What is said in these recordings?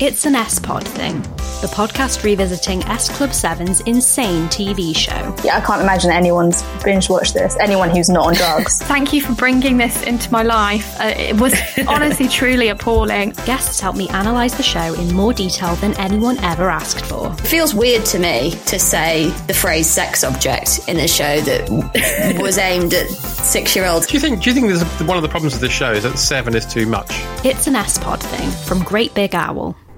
It's an S Pod thing, the podcast revisiting S Club 7's insane TV show. Yeah, I can't imagine anyone's binge watched this. Anyone who's not on drugs. Thank you for bringing this into my life. Uh, it was honestly, truly appalling. Guests helped me analyse the show in more detail than anyone ever asked for. It feels weird to me to say the phrase sex object in a show that was aimed at six year olds. Do you think? Do you think there's a, one of the problems with this show is that seven is too much? It's an S Pod thing from Great Big Owl.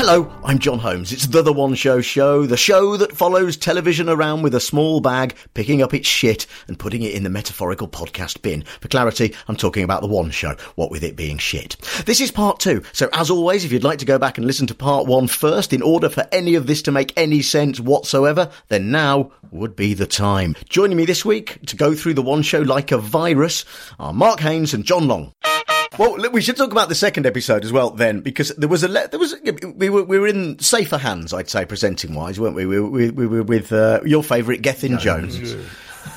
Hello, I'm John Holmes. It's the The One Show Show, the show that follows television around with a small bag, picking up its shit and putting it in the metaphorical podcast bin. For clarity, I'm talking about The One Show, what with it being shit. This is part two, so as always, if you'd like to go back and listen to part one first in order for any of this to make any sense whatsoever, then now would be the time. Joining me this week to go through The One Show like a virus are Mark Haynes and John Long. Well, we should talk about the second episode as well, then, because there was a le- there was we were we were in safer hands, I'd say, presenting wise, weren't we? We were, we, we were with uh, your favourite Gethin Jones.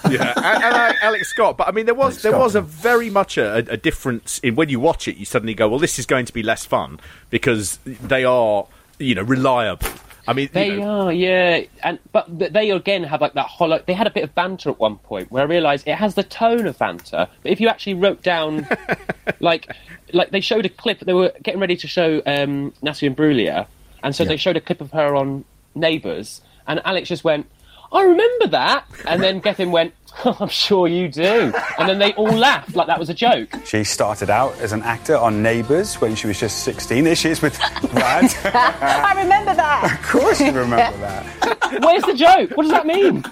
yeah, and, and Alex Scott. But I mean, there was Alex there Scott, was a very much a, a difference in when you watch it. You suddenly go, well, this is going to be less fun because they are you know reliable. I mean, you They know, are, yeah, and but they again have like that hollow. They had a bit of banter at one point where I realised it has the tone of banter, but if you actually wrote down, like, like they showed a clip, they were getting ready to show um, Natalie Imbruglia, and so they showed a clip of her on Neighbours, and Alex just went, "I remember that," and then Gethin went, "I'm sure you do," and then they all laughed like that was a joke. She started out as an actor on Neighbours when she was just 16. There she is with Brad. I remember that. of course you remember that. Where's the joke? What does that mean?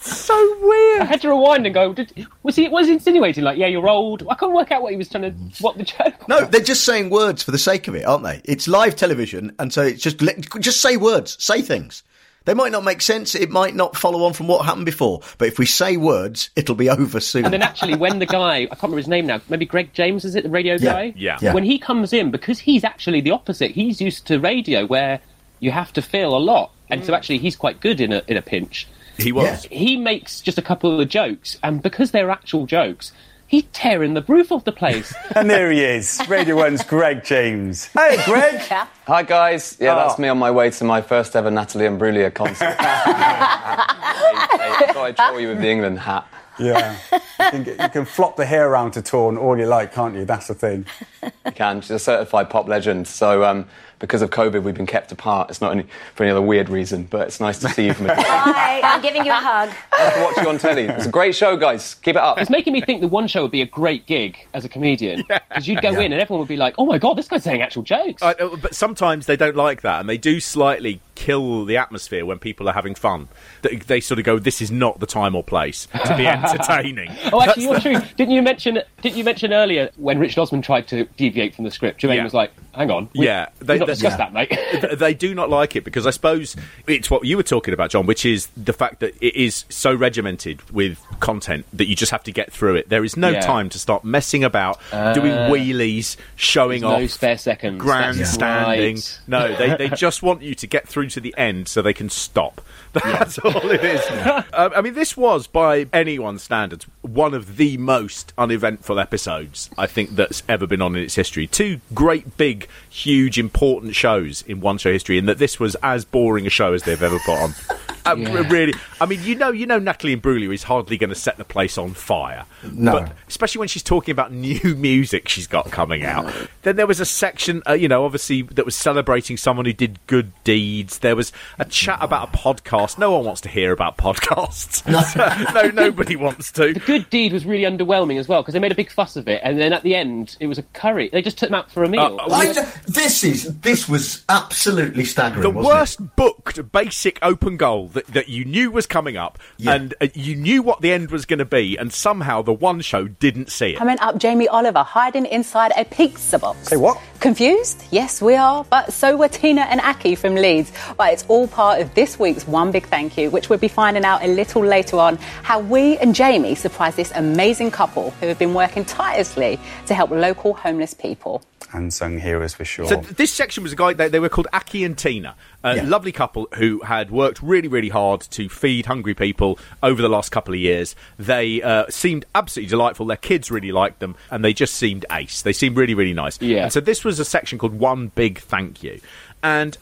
so weird. I had to rewind and go. Did, was he was he insinuating like, yeah, you're old? I couldn't work out what he was trying to. What the joke? No, they're just saying words for the sake of it, aren't they? It's live television, and so it's just just say words, say things. They might not make sense. It might not follow on from what happened before. But if we say words, it'll be over soon. And then actually, when the guy, I can't remember his name now, maybe Greg James, is it the radio Yeah, guy? yeah. Yeah. When he comes in, because he's actually the opposite. He's used to radio where you have to feel a lot, and so mm. actually he's quite good in a in a pinch. he was. He makes just a couple of jokes, and because they're actual jokes, he's tearing the roof off the place. And there he is, Radio 1's Greg James. Hey, Greg. Hi guys, yeah, Oh. that's me on my way to my first ever Natalie Imbruglia concert. I thought I'd troll you with the England hat. Yeah. You can, get- you can flop the hair around to torn all you like, can't you? That's the thing. You can. She's a certified pop legend. So um, because of COVID, we've been kept apart. It's not any, for any other weird reason, but it's nice to see you from a distance. Hi, I'm giving you a hug. Nice to watch you on telly. It's a great show, guys. Keep it up. It's making me think the one show would be a great gig as a comedian because you'd go in and everyone would be like, "Oh my god, this guy's saying actual jokes." Uh, but sometimes they don't like that, and they do slightly kill the atmosphere when people are having fun. They, they sort of go, "This is not the time or place to be entertaining." Oh, actually, you're true. Didn't you mention? Didn't you mention earlier when Richard Osman tried to deviate from the script? Jermaine Yeah. was like, "Hang on, we, yeah, we've not discussed that, mate." They do not like it because I suppose it's what you were talking about, John, which is the fact that it is so regimented with content that you just have to get through it. There is no Yeah. time to start messing about, doing Uh, wheelies, showing off, no spare seconds. Grandstanding. right. No, they, they just want you to get through to the end so they can stop. That's all it is. Um, I mean, this was, by anyone's standards, one of the most uneventful episodes I think that's ever been on in its history. Two great, big, huge, important shows in one show history, and that this was as boring a show as they've ever put on. Uh, Yeah. Really, I mean, you know, you know, Natalie Imbruglia is hardly going to set the place on fire. No. but especially when she's talking about new music she's got coming out. Then there was a section, uh, you know, obviously that was celebrating someone who did good deeds. There was a chat about a podcast. No one wants to hear about podcasts. no, nobody wants to. The good deed was really underwhelming as well because they made a big fuss of it, and then at the end it was a curry. They just took them out for a meal. I- this is this was absolutely staggering. The wasn't it? worst booked basic open goal that, that you knew was coming up, and uh, you knew what the end was going to be, and somehow the one show didn't see it. Coming up, Jamie Oliver hiding inside a pizza box. Say what? Confused? Yes, we are, but so were Tina and Aki from Leeds. But it's all part of this week's One Big Thank You, which we'll be finding out a little later on how we and Jamie surprised this amazing couple who have been working tirelessly to help local homeless people. Unsung heroes for sure. So th- this section was a guy. They, they were called Aki and Tina, a lovely couple who had worked really, really hard to feed hungry people over the last couple of years. They uh, seemed absolutely delightful. Their kids really liked them, and they just seemed ace. They seemed really, really nice. Yeah. And so this was a section called One Big Thank You, and.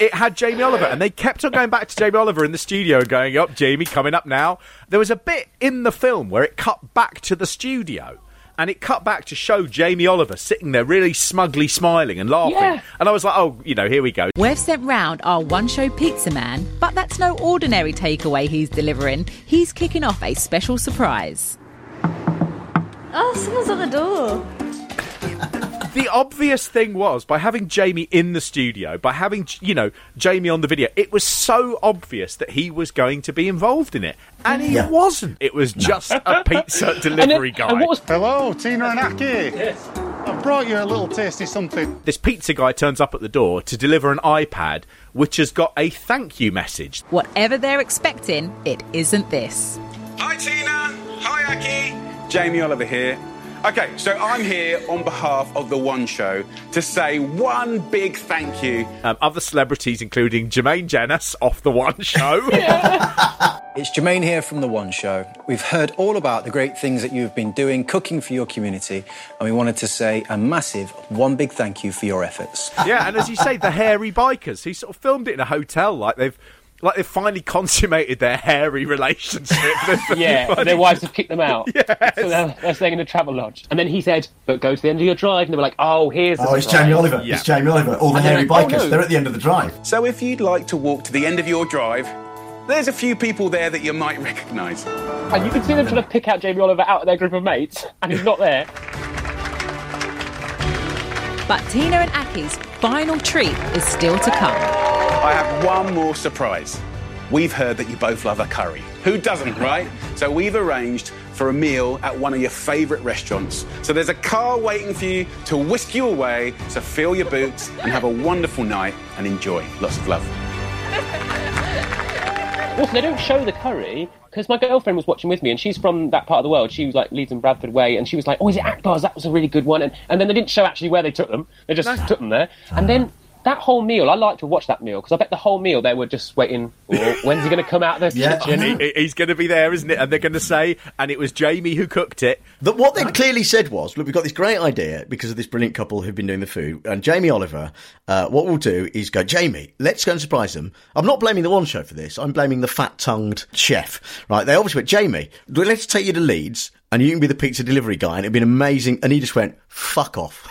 It had Jamie Oliver, and they kept on going back to Jamie Oliver in the studio and going, Up, Jamie, coming up now. There was a bit in the film where it cut back to the studio, and it cut back to show Jamie Oliver sitting there really smugly smiling and laughing. Yeah. And I was like, oh, you know, here we go. We've sent round our one show pizza man, but that's no ordinary takeaway he's delivering. He's kicking off a special surprise. Oh, someone's at the door. The obvious thing was by having Jamie in the studio, by having, you know, Jamie on the video, it was so obvious that he was going to be involved in it. And he Yeah. wasn't. It was just a pizza delivery guy. Hello, Tina and Aki. Yes. I've brought you a little tasty something. This pizza guy turns up at the door to deliver an iPad which has got a thank you message. Whatever they're expecting, it isn't this. Hi, Tina. Hi, Aki. Jamie Oliver here. Okay, so I'm here on behalf of The One Show to say one big thank you. Um, other celebrities, including Jermaine Jenas off the One Show. It's Jermaine here from The One Show. We've heard all about the great things that you've been doing, cooking for your community, and we wanted to say a massive one big thank you for your efforts. yeah, and as you say, the hairy bikers. He sort of filmed it in a hotel, like they've. Like they've finally consummated their hairy relationship. yeah, and their wives have kicked them out. So they're, they're staying in a travel lodge. And then he said, "But go to the end of your drive." And they were like, "Oh, here's." the Oh, it's surprise." Jamie Oliver. It's Jamie Oliver. All the And hairy like, oh, bikers. no. They're at the end of the drive. So if you'd like to walk to the end of your drive, there's a few people there that you might recognise. And you can see them trying to pick out Jamie Oliver out of their group of mates, and he's not there. But Tina and Aki's final treat is still to come. I have one more surprise. We've heard that you both love a curry. Who doesn't, right? So we've arranged for a meal at one of your favourite restaurants. So there's a car waiting for you to whisk you away, so fill your boots and have a wonderful night and enjoy. Lots of love. Also, they don't show the curry because my girlfriend was watching with me, and she's from that part of the world. She was like Leeds in Bradford Way, and she was like, "Oh, is it Akbar's? That was a really good one." And, and then they didn't show actually where they took them; they just took them there. And then that whole meal, I like to watch that meal because I bet the whole meal they were just waiting. Oh, when's he going to come out of the kitchen? He- he- he's going to be there, isn't it? And they're going to say, and it was Jamie who cooked it. That what they clearly said was, look, we've got this great idea because of this brilliant couple who've been doing the food. And Jamie Oliver, uh, what we'll do is go, Jamie, let's go and surprise them. I'm not blaming the one show for this. I'm blaming the fat-tongued chef. Right? They obviously went, Jamie, let's take you to Leeds and you can be the pizza delivery guy and it'd been amazing. And he just went, fuck off.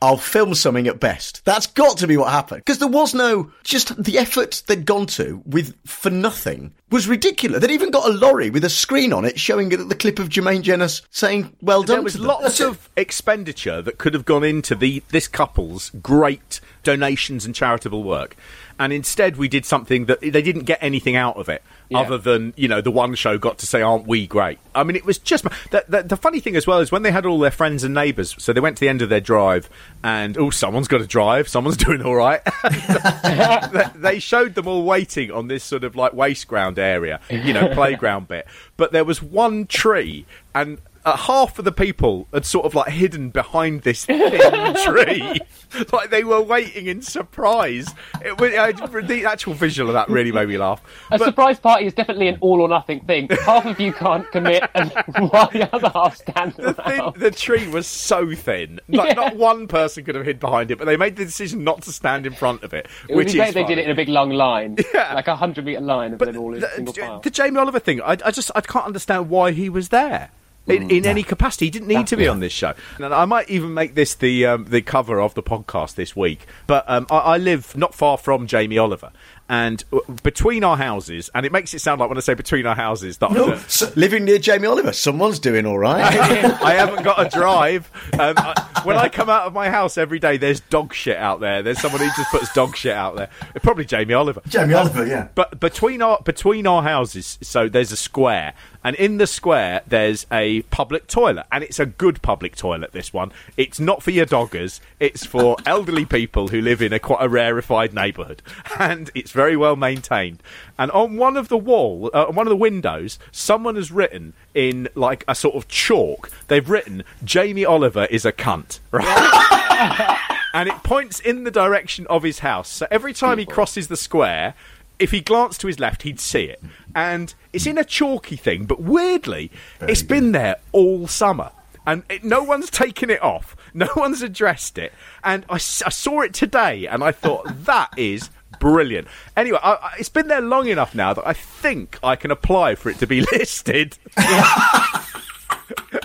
I'll film something at best. That's got to be what happened. Because there was no, just the effort they'd gone to with, for nothing was ridiculous. They'd even got a lorry with a screen on it showing it the clip of Jermaine Jenas saying, well done. There was lots of expenditure that could have gone into the this couple's great donations and charitable work, and instead we did something that they didn't get anything out of it Yeah. other than you know the one show got to say, "Aren't we great?" I mean, it was just the, the, the funny thing as well is when they had all their friends and neighbours, so they went to the end of their drive, and oh, someone's got to drive, someone's doing all right. they showed them all waiting on this sort of like waste ground area, you know, playground bit. But there was one tree, and uh, half of the people had sort of like hidden behind this thin tree, like they were waiting in surprise. It, was- uh, the actual visual of that really made me laugh. A surprise party is definitely an all or nothing thing. Half of you can't commit, and while the other half stand around. The tree was so thin, like not one person could have hid behind it, but they made the decision not to stand in front of it, It which is they did it in a big long line, yeah. like a hundred meter line of them all in the, single file. the Jamie Oliver thing, I, I just I can't understand why he was there. In, in any capacity, he didn't need to be on this show. And I might even make this the um, the cover of the podcast this week. But um, I, I live not far from Jamie Oliver, and uh, between our houses, and it makes it sound like when I say between our houses that No, I'm, so- living near Jamie Oliver, someone's doing all right. I haven't got a drive. Um, I, when I come out of my house every day, there's dog shit out there. There's someone who just puts dog shit out there. Probably Jamie Oliver. Jamie Oliver, yeah. But between our between our houses, so there's a square, and in the square there's a public toilet, and it's a good public toilet. This one, it's not for your doggers. It's for elderly people who live in a quite a rarefied neighbourhood, and it's very well maintained. And on one of the wall, uh, on one of the windows, someone has written in like a sort of chalk. They've written Jamie Oliver is a cunt, right? and it points in the direction of his house. So every time he crosses the square, if he glanced to his left, he'd see it. And it's in a chalky thing, but weirdly, it's been there all summer. And it, no one's taken it off. No one's addressed it. And I saw it today, and I thought, that is brilliant. Anyway, I, I, it's been there long enough now that I think I can apply for it to be listed.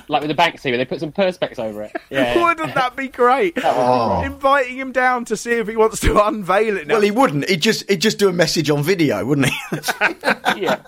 Like with the Banksy, where they put some perspex over it. Yeah. Wouldn't that be great? Oh. Inviting him down to see if he wants to unveil it now. Well, he wouldn't. He'd just he'd just do a message on video, wouldn't he? Yeah.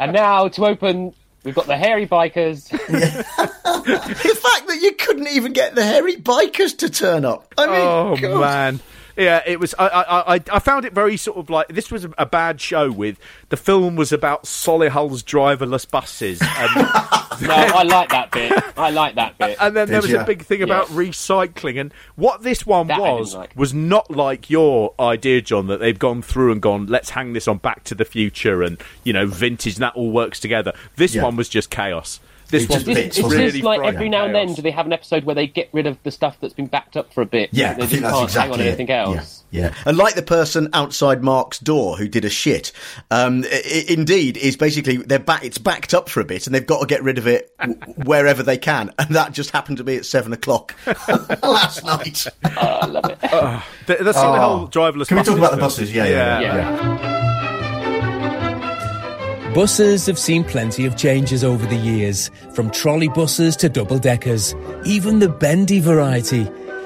And now to open, we've got the hairy bikers. the fact that you couldn't even get the hairy bikers to turn up. I mean, oh God. man. Yeah, it was. I, I, I, I found it very sort of like this was a, a bad show. With the film was about Solihull's driverless buses, and, no, I like that bit. I like that bit. and then there Did was a big thing about Yes. recycling. And what this one That was like. was not like your idea, John. That they've gone through and gone, let's hang this on Back to the Future and you know vintage, and that all works together. This Yeah. one was just chaos. This one Is, was is really this like every now and then? Do they have an episode where they get rid of the stuff that's been backed up for a bit? Yeah, they I just think that's can't exactly hang on it. anything else. Yeah. And like the person outside Mark's door who did a shit, um, i- i- indeed is basically they're back. It's backed up for a bit, and they've got to get rid of it w- wherever they can. And that just happened to be at seven o'clock last night. I love it. Uh, the, the Oh. whole driverless. Can we talk about the thing. buses? Yeah, yeah, yeah. Buses have seen plenty of changes over the years, from trolley buses to double deckers, even the bendy variety.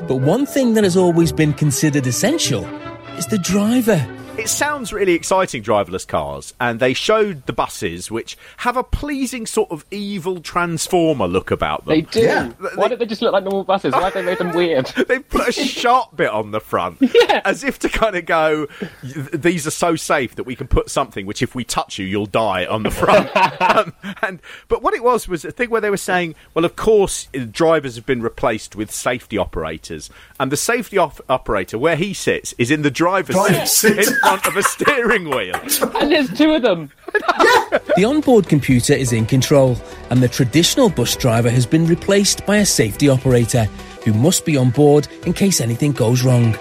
But one thing that has always been considered essential is the driver. It sounds really exciting, driverless cars, and they showed the buses, which have a pleasing sort of evil transformer look about them. They do. Why don't they just look like normal buses? Why have they made them weird? they put a sharp bit on the front, yeah. as if to kind of go, "These are so safe that we can put something which, if we touch you, you'll die on the front." um, and but what it was was a thing where they were saying, "Well, of course, uh, drivers have been replaced with safety operators, and the safety op- operator where he sits is in the driver's Driver's seat, in front of a steering wheel." and there's two of them. The onboard computer is in control, and the traditional bus driver has been replaced by a safety operator who must be on board in case anything goes wrong.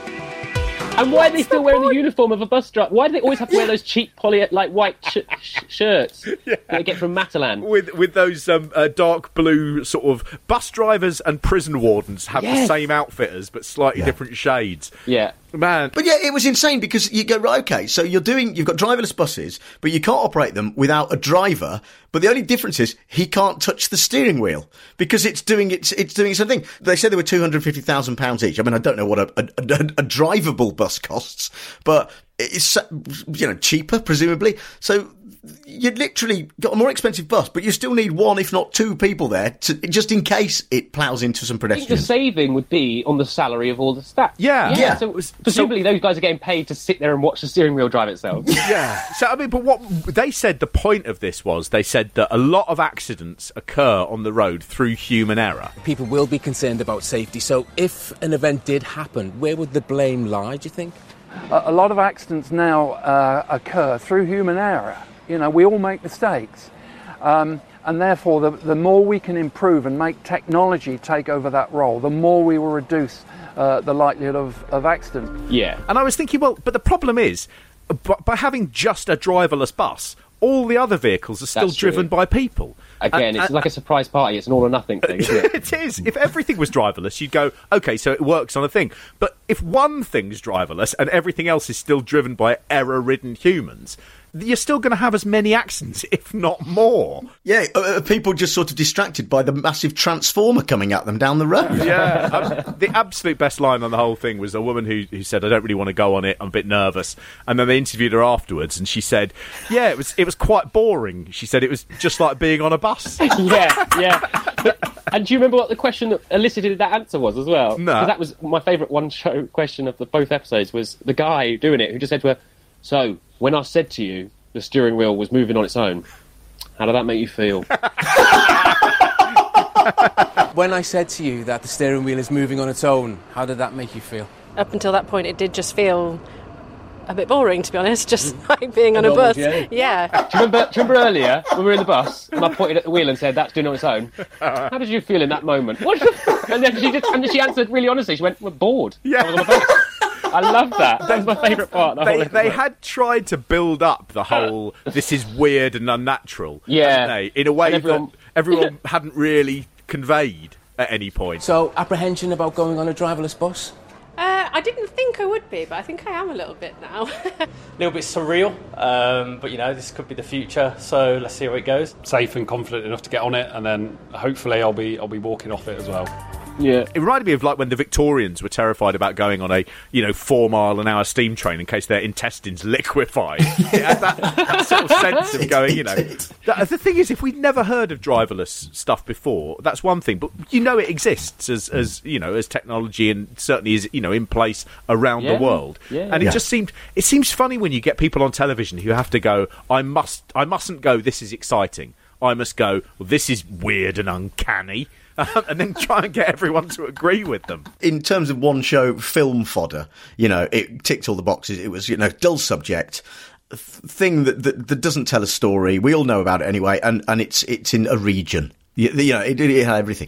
And why are they still wearing the uniform of a bus driver? Why do they always have to wear those cheap poly like white sh- sh- shirts that they get from Matalan? with with those um, uh, dark blue sort of bus drivers and prison wardens have the same outfitters but slightly different shades. Yeah. Man, But yeah, it was insane because you go right. Okay, so you're doing you've got driverless buses, but you can't operate them without a driver. But the only difference is he can't touch the steering wheel because it's doing its it's doing own thing. They said they were two hundred fifty thousand pounds each. I mean, I don't know what a, a, a, a drivable bus costs, but it's you know cheaper presumably. So you'd literally got a more expensive bus, but you still need one, if not two, people there to just in case it plows into some I think the saving would be on the salary of all the staff. Yeah. yeah. Yeah. So presumably those guys are getting paid to sit there and watch the steering wheel drive itself. yeah. So I mean, but what they said the point of this was they said that a lot of accidents occur on the road through human error. People will be concerned about safety. So, if an event did happen, where would the blame lie, do you think? a a lot of accidents now uh, occur through human error. You know, we all make mistakes. Um, and therefore, the, the more we can improve and make technology take over that role, the more we will reduce uh, the likelihood of, of accident. Yeah. And I was thinking, well, but the problem is, b- by having just a driverless bus, all the other vehicles are still That's true. driven by people. Again, And- it's and- like a surprise party. It's an all or nothing thing, isn't it? it is. If everything was driverless, you'd go, okay, so it works on a thing. But if one thing's driverless and everything else is still driven by error ridden humans, you're still going to have as many accidents, if not more. Yeah, uh, uh, people just sort of distracted by the massive transformer coming at them down the road. yeah, um, the absolute best line on the whole thing was a woman who, who said, "I don't really want to go on it. I'm a bit nervous." And then they interviewed her afterwards, and she said, "Yeah, it was it was quite boring." She said it was just like being on a bus. yeah, yeah. But, and do you remember what the question that elicited that answer was as well? No. 'Cause that was my favourite one show question of the both episodes was the guy doing it who just said to her, "So when I said to you the steering wheel was moving on its own, how did that make you feel?" When I said to you that the steering wheel is moving on its own, how did that make you feel? Up until that point, it did just feel a bit boring, to be honest, just mm. like being on a normal bus. journey. Yeah. do you remember? Do you remember earlier when we were in the bus and I pointed at the wheel and said, "That's doing it on its own"? How did you feel in that moment? What the f-? And then she just and then she answered really honestly. She went, "We're bored." Yeah. I, was on a bus. I love that. That was my favourite part. the They, they had tried to build up the whole this is weird and unnatural. Yeah. they? in a way everyone- that everyone hadn't really conveyed at any point. So, apprehension about going on a driverless bus? Uh, I didn't think I would be, but I think I am a little bit now. a little bit surreal, um, but you know, this could be the future, so let's see how it goes. Safe and confident enough to get on it, and then hopefully I'll be I'll be walking off it as well. Yeah, it reminded me of like when the Victorians were terrified about going on a you know four mile an hour steam train in case their intestines liquefied. had that, that sort of sense of going, you know. The, the thing is, if we'd never heard of driverless stuff before, that's one thing. But you know, it exists as as you know as technology and certainly is you know in place around Yeah. the world. Yeah. And it Yeah. just seemed it seems funny when you get people on television who have to go, I must I mustn't go. This is exciting. I must go. Well, this is weird and uncanny. and then try and get everyone to agree with them. in terms of one show film fodder, you know, it ticked all the boxes. It was, you know, dull subject, thing that, that that doesn't tell a story. We all know about it anyway, and and it's it's in a region. You, you know, it, it had everything.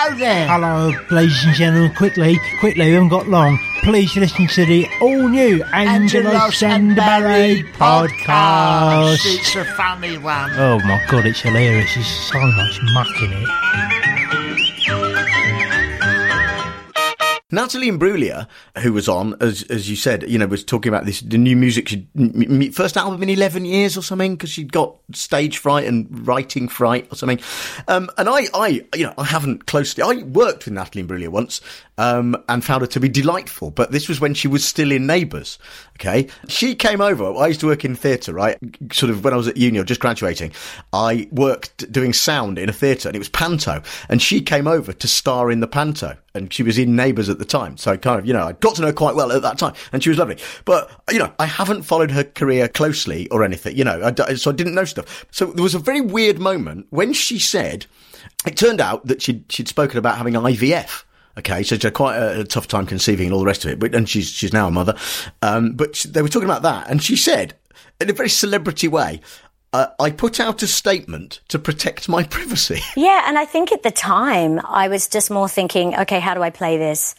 Hello Yeah. Hello, ladies and gentlemen. Quickly, quickly, we haven't got long. Please listen to the all new Angelo Sandaberry podcast. It's a funny one. Oh my god, it's hilarious. There's so much muck in it. Natalie Imbruglia, who was on, as as you said, you know, was talking about this the new music, she, first album in eleven years or something, because she'd got stage fright and writing fright or something. Um, and I, I, you know, I haven't closely. I worked with Natalie Imbruglia once, um, and found her to be delightful. But this was when she was still in Neighbours. Okay, she came over. I used to work in theatre, right? Sort of when I was at uni or just graduating. I worked doing sound in a theatre, and it was panto. And she came over to star in the panto, and she was in Neighbours at the time. So kind of, you know, I got to know quite well at that time, and she was lovely. But you know, I haven't followed her career closely or anything. You know, I so I didn't know stuff. So there was a very weird moment when she said. It turned out that she'd she'd spoken about having IVF. Okay, so had quite a, a tough time conceiving and all the rest of it. But and she's she's now a mother. Um, but she, they were talking about that, and she said in a very celebrity way, uh, "I put out a statement to protect my privacy." Yeah, and I think at the time I was just more thinking, okay, how do I play this?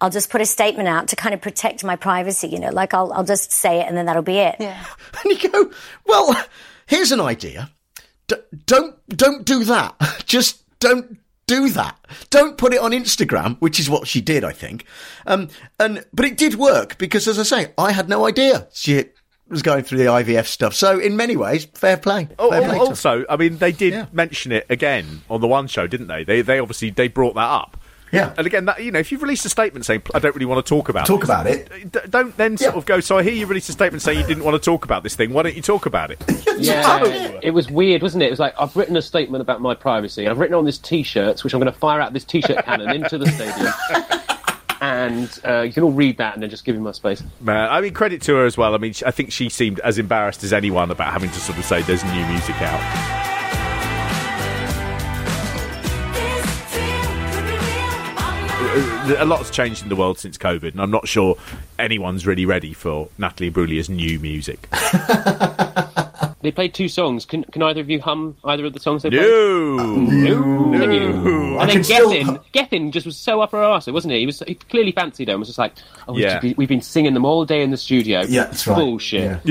I'll just put a statement out to kind of protect my privacy, you know, like I'll, I'll just say it and then that'll be it. Yeah. And you go, well, here's an idea. D- don't don't do that. Just don't do that. Don't put it on Instagram, which is what she did, I think. Um, and but it did work because, as I say, I had no idea she was going through the IVF stuff. So in many ways, fair play. Oh, Fair al- play also, I mean, they did mention it again on the one show, didn't they? They they obviously they brought that up. Yeah. And again, that you know, if you've released a statement saying I don't really want to talk about Talk this," about it. d- don't then sort of go. So I hear you released a statement saying you didn't want to talk about this thing. Why don't you talk about it? Yeah, it was weird, wasn't it? It was like I've written a statement about my privacy, I've written on this T-shirt, which I'm going to fire out this T-shirt cannon into the stadium, and uh, you can all read that and then just give me my space. Man, I mean, credit to her as well. I mean, I think she seemed as embarrassed as anyone about having to sort of say there's new music out. Uh, a lot's changed in the world since COVID, and I'm not sure anyone's really ready for Natalie Brulia's new music. They played two songs. Can, can either of you hum either of the songs they No. played? No. Can you? No. And then can still- Gethin, Gethin just was so up her arse, wasn't he? He was he clearly fancied her and was just like, oh, we've, Yeah. we've been singing them all day in the studio. Yeah, that's right. Bullshit.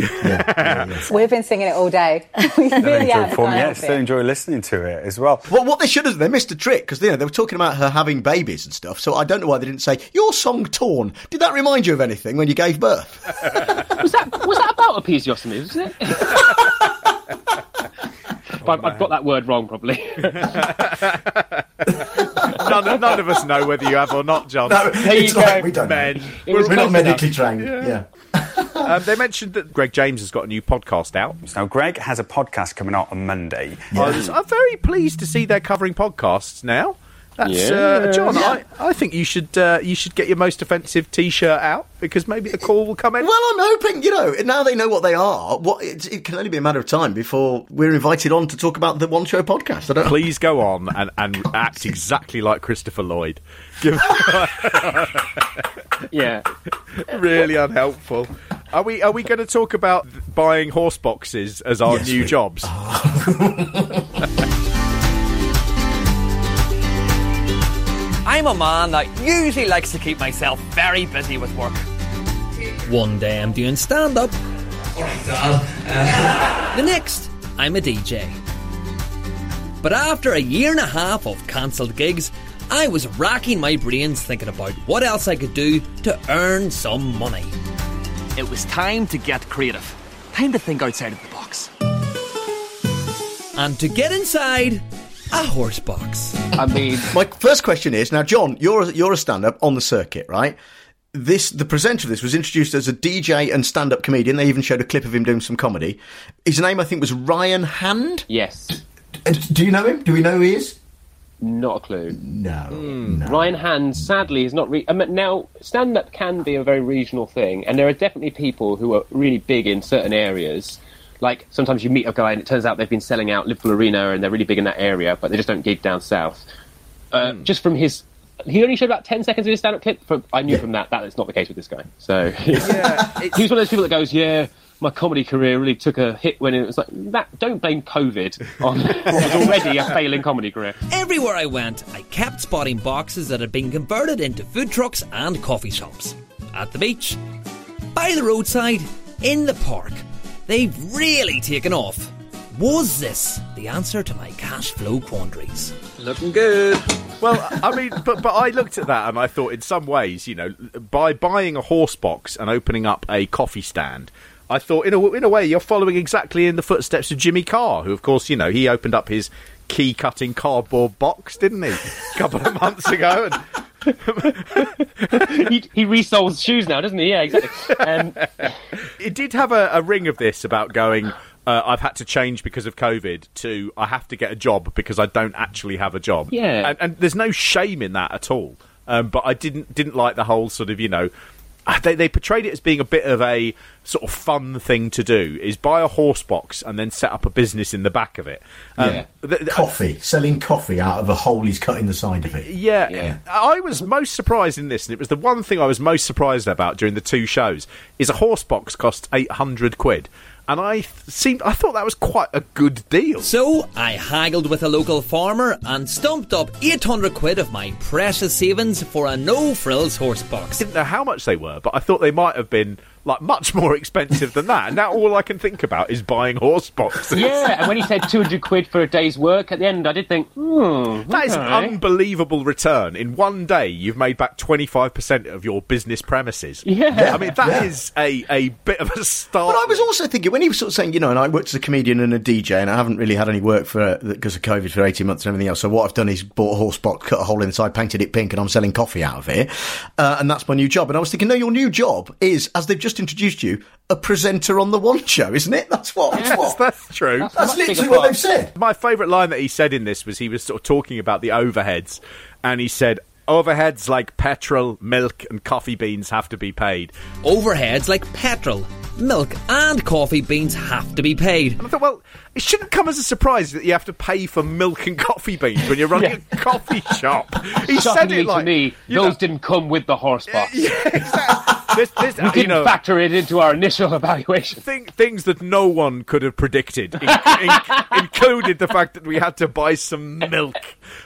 We've been singing it all day. we really have. Enjoy, can't yeah, help still enjoy listening to it as well. Well, what they should have, they missed a trick because you know they were talking about her having babies and stuff. So I don't know why they didn't say your song "Torn." Did that remind you of anything when you gave birth? was that was that about episiotomy? Was it? But I've got that word wrong, probably. none, none of us know whether you have or not, John. No, There it's like we don't. Men. Know. It was We're not medically enough. trained. Yeah. um, they mentioned that Greg James has got a new podcast out. Now, Greg has a podcast coming out on Monday. I was, I'm very pleased to see they're covering podcasts now. That's Yeah. uh, John. Yeah. I, I think you should uh, you should get your most offensive T-shirt out because maybe the call will come in. Well, I'm hoping you know now they know what they are. What it, it can only be a matter of time before we're invited on to talk about the One Show podcast. I don't. Please go on and, and act exactly like Christopher Lloyd. Give- yeah. really unhelpful. Are we are we going to talk about buying horse boxes as our Yes, new we- jobs? I'm a man that usually likes to keep myself very busy with work. One day I'm doing stand up. Um, uh, the next, I'm a DJ. But after a year and a half of cancelled gigs, I was racking my brains thinking about what else I could do to earn some money. It was time to get creative. Time to think outside of the box. And to get inside a horse box. I mean, My first question is now, John. You're a, you're a stand-up on the circuit, right? This the presenter of this was introduced as a DJ and stand-up comedian. They even showed a clip of him doing some comedy. His name, I think, was Ryan Hand. yes. Do you know him? Do we know who he is? Not a clue. No. Hmm. Ryan Hand, sadly, is not. Re- I mean, now, stand up can be a very regional thing, and there are definitely people who are really big in certain areas. Like sometimes you meet a guy, and it turns out they've been selling out Liverpool Arena, and they're really big in that area, but they just don't gig down south. Uh, Just from his, he only showed about ten seconds of his stand-up clip. From, I knew from that that is not the case with this guy. So he was one of those people that goes, "Yeah, my comedy career really took a hit when it was like that. Don't blame COVID on what was already a failing comedy career. Everywhere I went, I kept spotting boxes that had been converted into food trucks and coffee shops. At the beach, by the roadside, in the park. They've really taken off. Was this the answer to my cash flow quandaries? Looking good. Well, I mean, but but I looked at that and I thought, in some ways, you know, by buying a horse box and opening up a coffee stand, I thought, in a in a way, you're following exactly in the footsteps of Jimmy Carr, who, of course, you know, he opened up his key cutting cardboard box, didn't he, a couple of months ago, and he, he resoles shoes now, doesn't he? Yeah, exactly. Um, it did have a, a ring of this about going. Uh, I've had to change because of COVID to I have to get a job because I don't actually have a job. Yeah. and, and there's no shame in that at all. Um, but I didn't didn't like the whole sort of you know they they portrayed it as being a bit of a sort of fun thing to do is buy a horse box and then set up a business in the back of it. Um, yeah. th- th- coffee, selling coffee out of a hole he's cut in the side of it. Yeah, yeah. I was most surprised in this, and it was the one thing I was most surprised about during the two shows. Is a horse box costs eight hundred quid, and I th- seemed I thought that was quite a good deal. So I haggled with a local farmer and stumped up 800 quid of my precious savings for a no frills horse box. I didn't know how much they were, but I thought they might have been like much more expensive than that. And now all I can think about is buying horse boxes. yeah, and when he said 200 quid for a day's work at the end, I did think, hmm. That is an unbelievable return. In one day, you've made back 25% of your business premises. Yeah. I mean, that Yeah. is a, a bit of a start. But I was also thinking when he was sort of saying, you know, and I worked as a comedian and a DJ, and I haven't really had any work for because of COVID for eighteen months and everything else. So what I've done is bought a horse box, cut a hole inside, painted it pink, and I'm selling coffee out of it, uh, and that's my new job. And I was thinking, no, your new job is, as they've just introduced you, a presenter on the One Show, isn't it? That's what. That's, Yes, what. that's true. That's literally what they've said. My favourite line that he said in this was he was sort of talking about the overheads, and he said, Overheads like petrol, milk, and coffee beans have to be paid. Overheads like petrol, milk, and coffee beans have to be paid. And I thought, well, it shouldn't come as a surprise that you have to pay for milk and coffee beans when you're running a coffee shop. He said it like to me, those know, didn't come with the horse box. this, this, we uh, you didn't know, factor it into our initial evaluation. thing, things that no one could have predicted, in, in, included the fact that we had to buy some milk.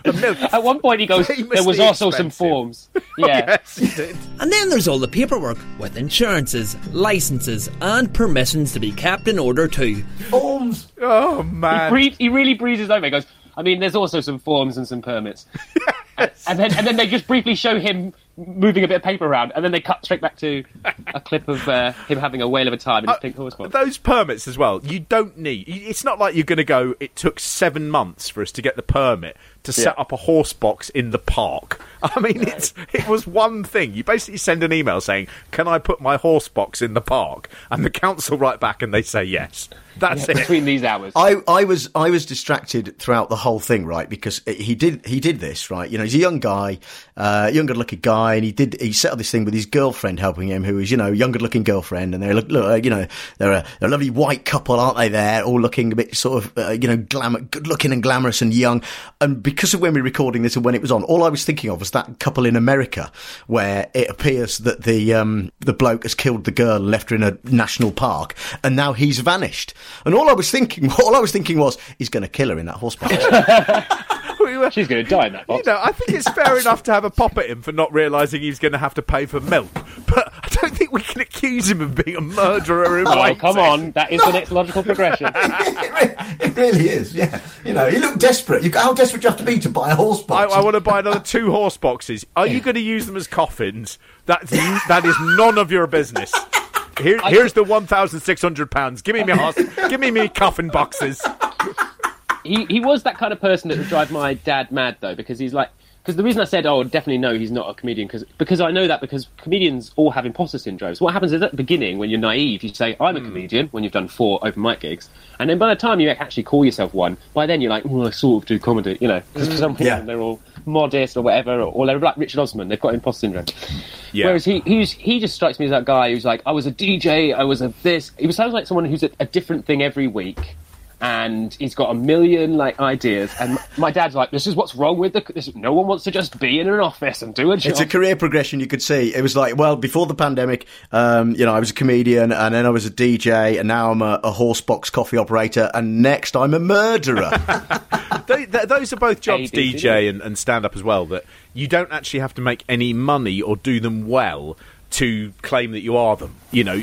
The milk. At one point, he goes, "There was famously also some expensive. forms." Oh, Yeah. yes, he did. And then there's all the paperwork with insurances, licenses, and permissions to be kept in order too. Forms. Oh He, man. breathe, he really breezes over. He goes, I mean, there's also some forms and some permits. yes. And then, and then they just briefly show him moving a bit of paper around, and then they cut straight back to a clip of uh, him having a whale of a time in his pink horse box. Those permits as well, you don't need. It's not like you're going to go, it took seven months for us to get the permit to set Yeah. up a horse box in the park. I mean, it's it was one thing. You basically send an email saying, Can I put my horse box in the park? And the council write back and they say yes. That's Yeah, it. between these hours. I, I was I was distracted throughout the whole thing, right? Because he did he did this, right? You know, he's a young guy, uh, young good looking guy, and he did he set up this thing with his girlfriend helping him, who is you know younger looking girlfriend, and they're look, look you know they're a, they're a lovely white couple, aren't they? There, all looking a bit sort of uh, you know glamour, good looking and glamorous and young. And because of when we were recording this and when it was on, all I was thinking of was that couple in America where it appears that the um, the bloke has killed the girl, and left her in a national park, and now he's vanished. And all I was thinking, all I was thinking was, he's going to kill her in that horse box. She's going to die in that box. You know, I think it's fair enough to have a pop at him for not realising he's going to have to pay for milk, but I don't think we can accuse him of being a murderer. in Oh, white come on. That is the next logical progression. it really is, yeah. You know, he looked desperate. You, how desperate do you have to be to buy a horse box? I want to buy another two horse boxes. Are you going to use them as coffins? That's that is none of your business. Here, here's the one thousand six hundred pounds. Give me my horse. Give me me coffin boxes. He he was that kind of person that would drive my dad mad though because he's like because the reason I said oh definitely no he's not a comedian because because I know that because comedians all have imposter syndromes. What happens is at the beginning when you're naive you say I'm a hmm. comedian when you've done four open mic gigs and then by the time you actually call yourself one by then you're like well I sort of do comedy you know because for some reason Yeah. they're all modest or whatever or, or they're like Richard Osman they've got imposter syndrome. Yeah. Whereas he he's, he just strikes me as that guy who's like I was a DJ I was a this he sounds like someone who's a, a different thing every week and he's got a million like ideas. And my dad's like, "This is what's wrong with the. This, no one wants to just be in an office and do a job." It's a career progression you could see. It was like, well, before the pandemic, um, you know, I was a comedian and then I was a DJ and now I'm a, a horse box coffee operator and next I'm a murderer. They- th- those are both jobs, ABD. DJ and, and stand up as well, that you don't actually have to make any money or do them well to claim that you are them. You know,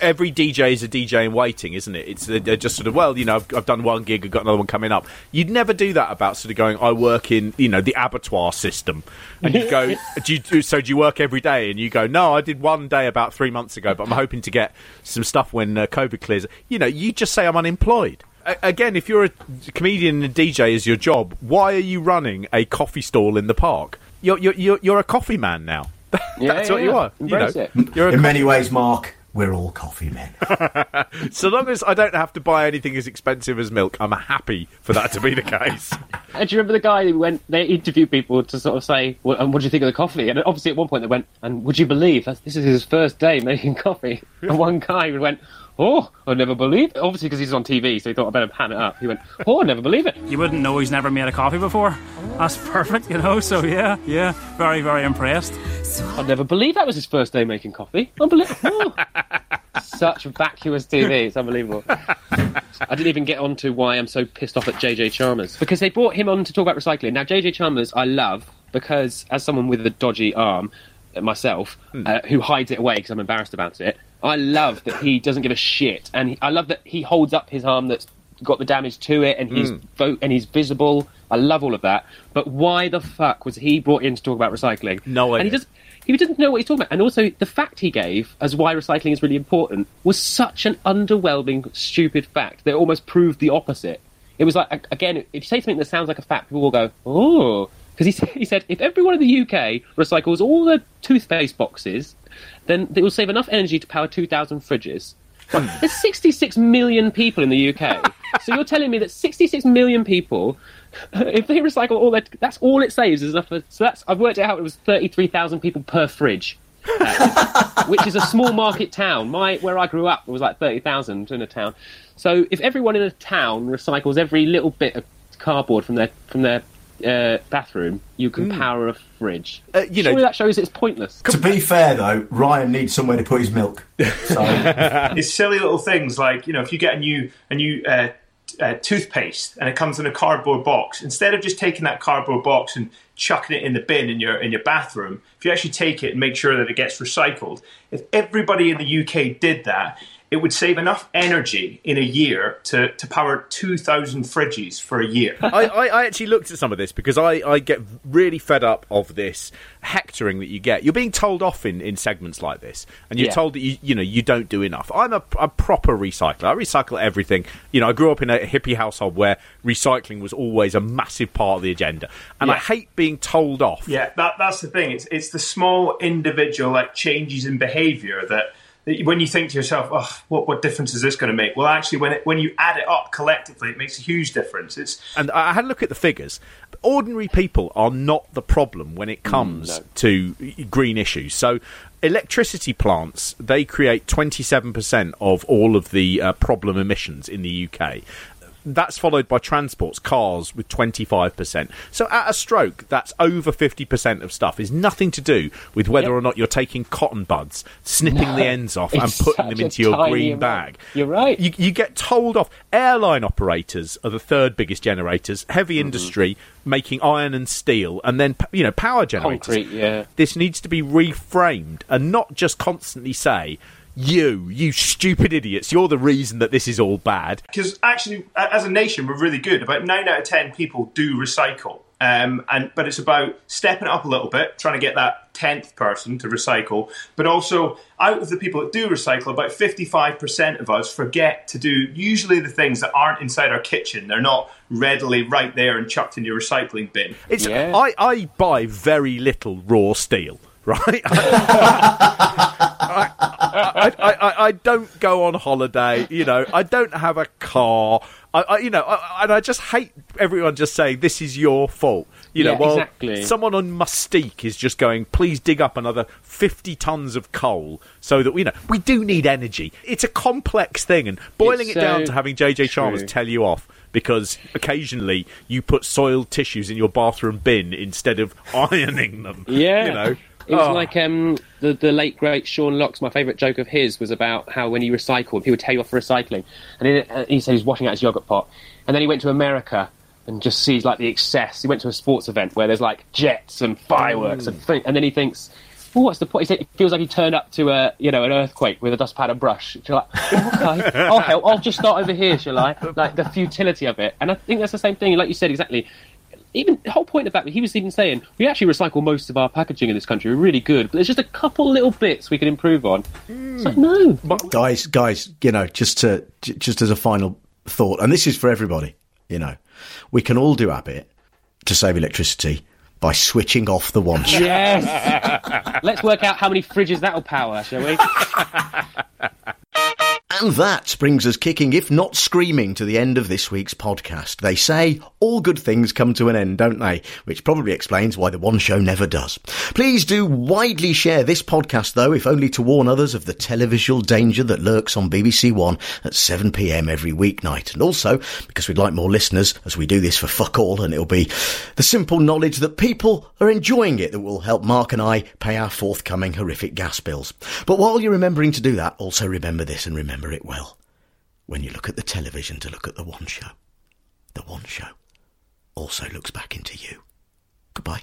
every DJ is a DJ in waiting, isn't it? It's they're just sort of well, you know, I've, I've done one gig, I've got another one coming up. You'd never do that about sort of going, I work in, you know, the abattoir system, and you go, do you do, so? Do you work every day? And you go, no, I did one day about three months ago, but I'm hoping to get some stuff when uh, COVID clears. You know, you just say I'm unemployed. Again, if you're a comedian and a DJ is your job, why are you running a coffee stall in the park? You're you're you're, you're a coffee man now. That's what you are. You know, it. you're In many ways, Mark, we're all coffee men. so long as I don't have to buy anything as expensive as milk, I'm happy for that to be the case. And do you remember the guy who went? They interviewed people to sort of say, well, and um, "What do you think of the coffee?" And obviously, at one point, they went, "And would you believe this is his first day making coffee?" And one guy went, "Oh, I never believe." It. Obviously, because he's on TV, so he thought I better pan it up. He went, "Oh, I never believe it." You wouldn't know he's never made a coffee before. That's perfect, you know. So yeah, yeah, very, very impressed. I'd never believe that was his first day making coffee. Unbelievable. Such vacuous TV. It's unbelievable. I didn't even get on to why I'm so pissed off at JJ Chalmers. Because they brought him on to talk about recycling. Now, JJ Chalmers, I love because as someone with a dodgy arm, uh, myself, uh, who hides it away because I'm embarrassed about it, I love that he doesn't give a shit. And he, I love that he holds up his arm that's got the damage to it and he's Mm. vo- and he's visible. I love all of that. But why the fuck was he brought in to talk about recycling? No And he idea. does he doesn't know what he's talking about. And also, the fact he gave as why recycling is really important was such an underwhelming, stupid fact that almost proved the opposite. It was like, again, if you say something that sounds like a fact, people will go, oh. Because he, said- he said, if everyone in the UK recycles all the toothpaste boxes, then it will save enough energy to power 2,000 fridges. There's 66 million people in the UK. so you're telling me that 66 million people, if they recycle all that, that's all it saves is enough. For, so that's I've worked it out. It was 33,000 people per fridge, uh, which is a small market town. My where I grew up, it was like 30,000 in a town. So if everyone in a town recycles every little bit of cardboard from their from their uh, bathroom, you can power a fridge. Uh, you know- Surely that shows it's pointless. To be fair, though, Ryan needs somewhere to put his milk. So it's silly little things like you know if you get a new a new uh, uh, toothpaste and it comes in a cardboard box instead of just taking that cardboard box and chucking it in the bin in your in your bathroom if you actually take it and make sure that it gets recycled if everybody in the UK did that it would save enough energy in a year to, to power 2,000 fridges for a year. I, I, I actually looked at some of this because I, I get really fed up of this hectoring that you get. You're being told off in, in segments like this, and you're Yeah. told that you you know you don't do enough. I'm a, a proper recycler. I recycle everything. You know, I grew up in a hippie household where recycling was always a massive part of the agenda, and I hate being told off. Yeah, that, that's the thing. It's it's the small individual like changes in behaviour that, that when you think to yourself, oh, what what difference is this going to make? Well, actually, when it, when you add it up collectively, it makes a huge difference. It's And I had a look at the figures. Ordinary people are not the problem when it comes no. to green issues. So, electricity plants they create twenty seven percent of all of the uh, problem emissions in the UK. That's followed by transports, cars with 25%. So at a stroke, that's over 50% of stuff. Is nothing to do with whether or not you're taking cotton buds, snipping No, the ends off, and putting them into your green amount. bag. You're right. You, you get told off. Airline operators are the third biggest generators. Heavy Mm-hmm. industry making iron and steel, and then you know power generators. Concrete, yeah. This needs to be reframed and not just constantly say, "You, you stupid idiots, you're the reason that this is all bad." because actually, as a nation, we're really good. About nine out of ten people do recycle, um, and but it's about stepping it up a little bit, trying to get that tenth person to recycle. But also, out of the people that do recycle, about fifty-five percent of us forget to do usually the things that aren't inside our kitchen. They're not readily right there and chucked in your recycling bin. It's I, I buy very little raw steel. Right, I, I, I, I don't go on holiday. You know, I don't have a car. I, I you know, I, and I just hate everyone just saying this is your fault. You know, Yeah, well, exactly. someone on Mustique is just going, please dig up another 50 tons of coal so that, you know, we do need energy. It's a complex thing, and boiling It's it down to having JJ Chalmers tell you off because occasionally you put soiled tissues in your bathroom bin instead of ironing them. Yeah. You know? It was Oh. like um, the the late great Sean Locks. My favourite joke of his was about how when he recycled, he would tell you off for recycling, and he, uh, he said he was washing out his yogurt pot, and then he went to America and just sees like the excess. He went to a sports event where there's like jets and fireworks, and, th- and then he thinks. Well, what's the point? He it feels like he turned up to a, you know, an earthquake with a dustpan and brush. You're like, "Oh, okay, I'll help. I'll just start over here, shall I? Like the futility of it, and I think that's the same thing. Like you said, exactly even the whole point of that, he was even saying we actually recycle most of our packaging in this country. We're really good, but there's just a couple little bits we can improve on. It's like no, guys, guys, you know, just to just as a final thought, and this is for everybody, you know, we can all do our bit to save electricity by switching off the one. shot. yes. Let's work out how many fridges that'll power, shall we? And that brings us kicking, if not screaming, to the end of this week's podcast. They say all good things come to an end, don't they? Which probably explains why the one show never does. Please do widely share this podcast, though, if only to warn others of the televisual danger that lurks on BBC One at 7pm every weeknight. And also, because we'd like more listeners, as we do this for fuck all, and it'll be the simple knowledge that people are enjoying it that will help Mark and I pay our forthcoming horrific gas bills. But while you're remembering to do that, also remember this and remember it well. When you look at the television to look at the one show, the one show also looks back into you. Goodbye.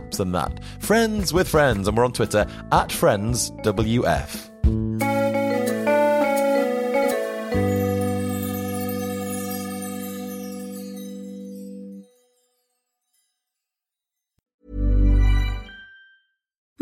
apps and that. Friends with Friends, and we're on Twitter at FriendsWF.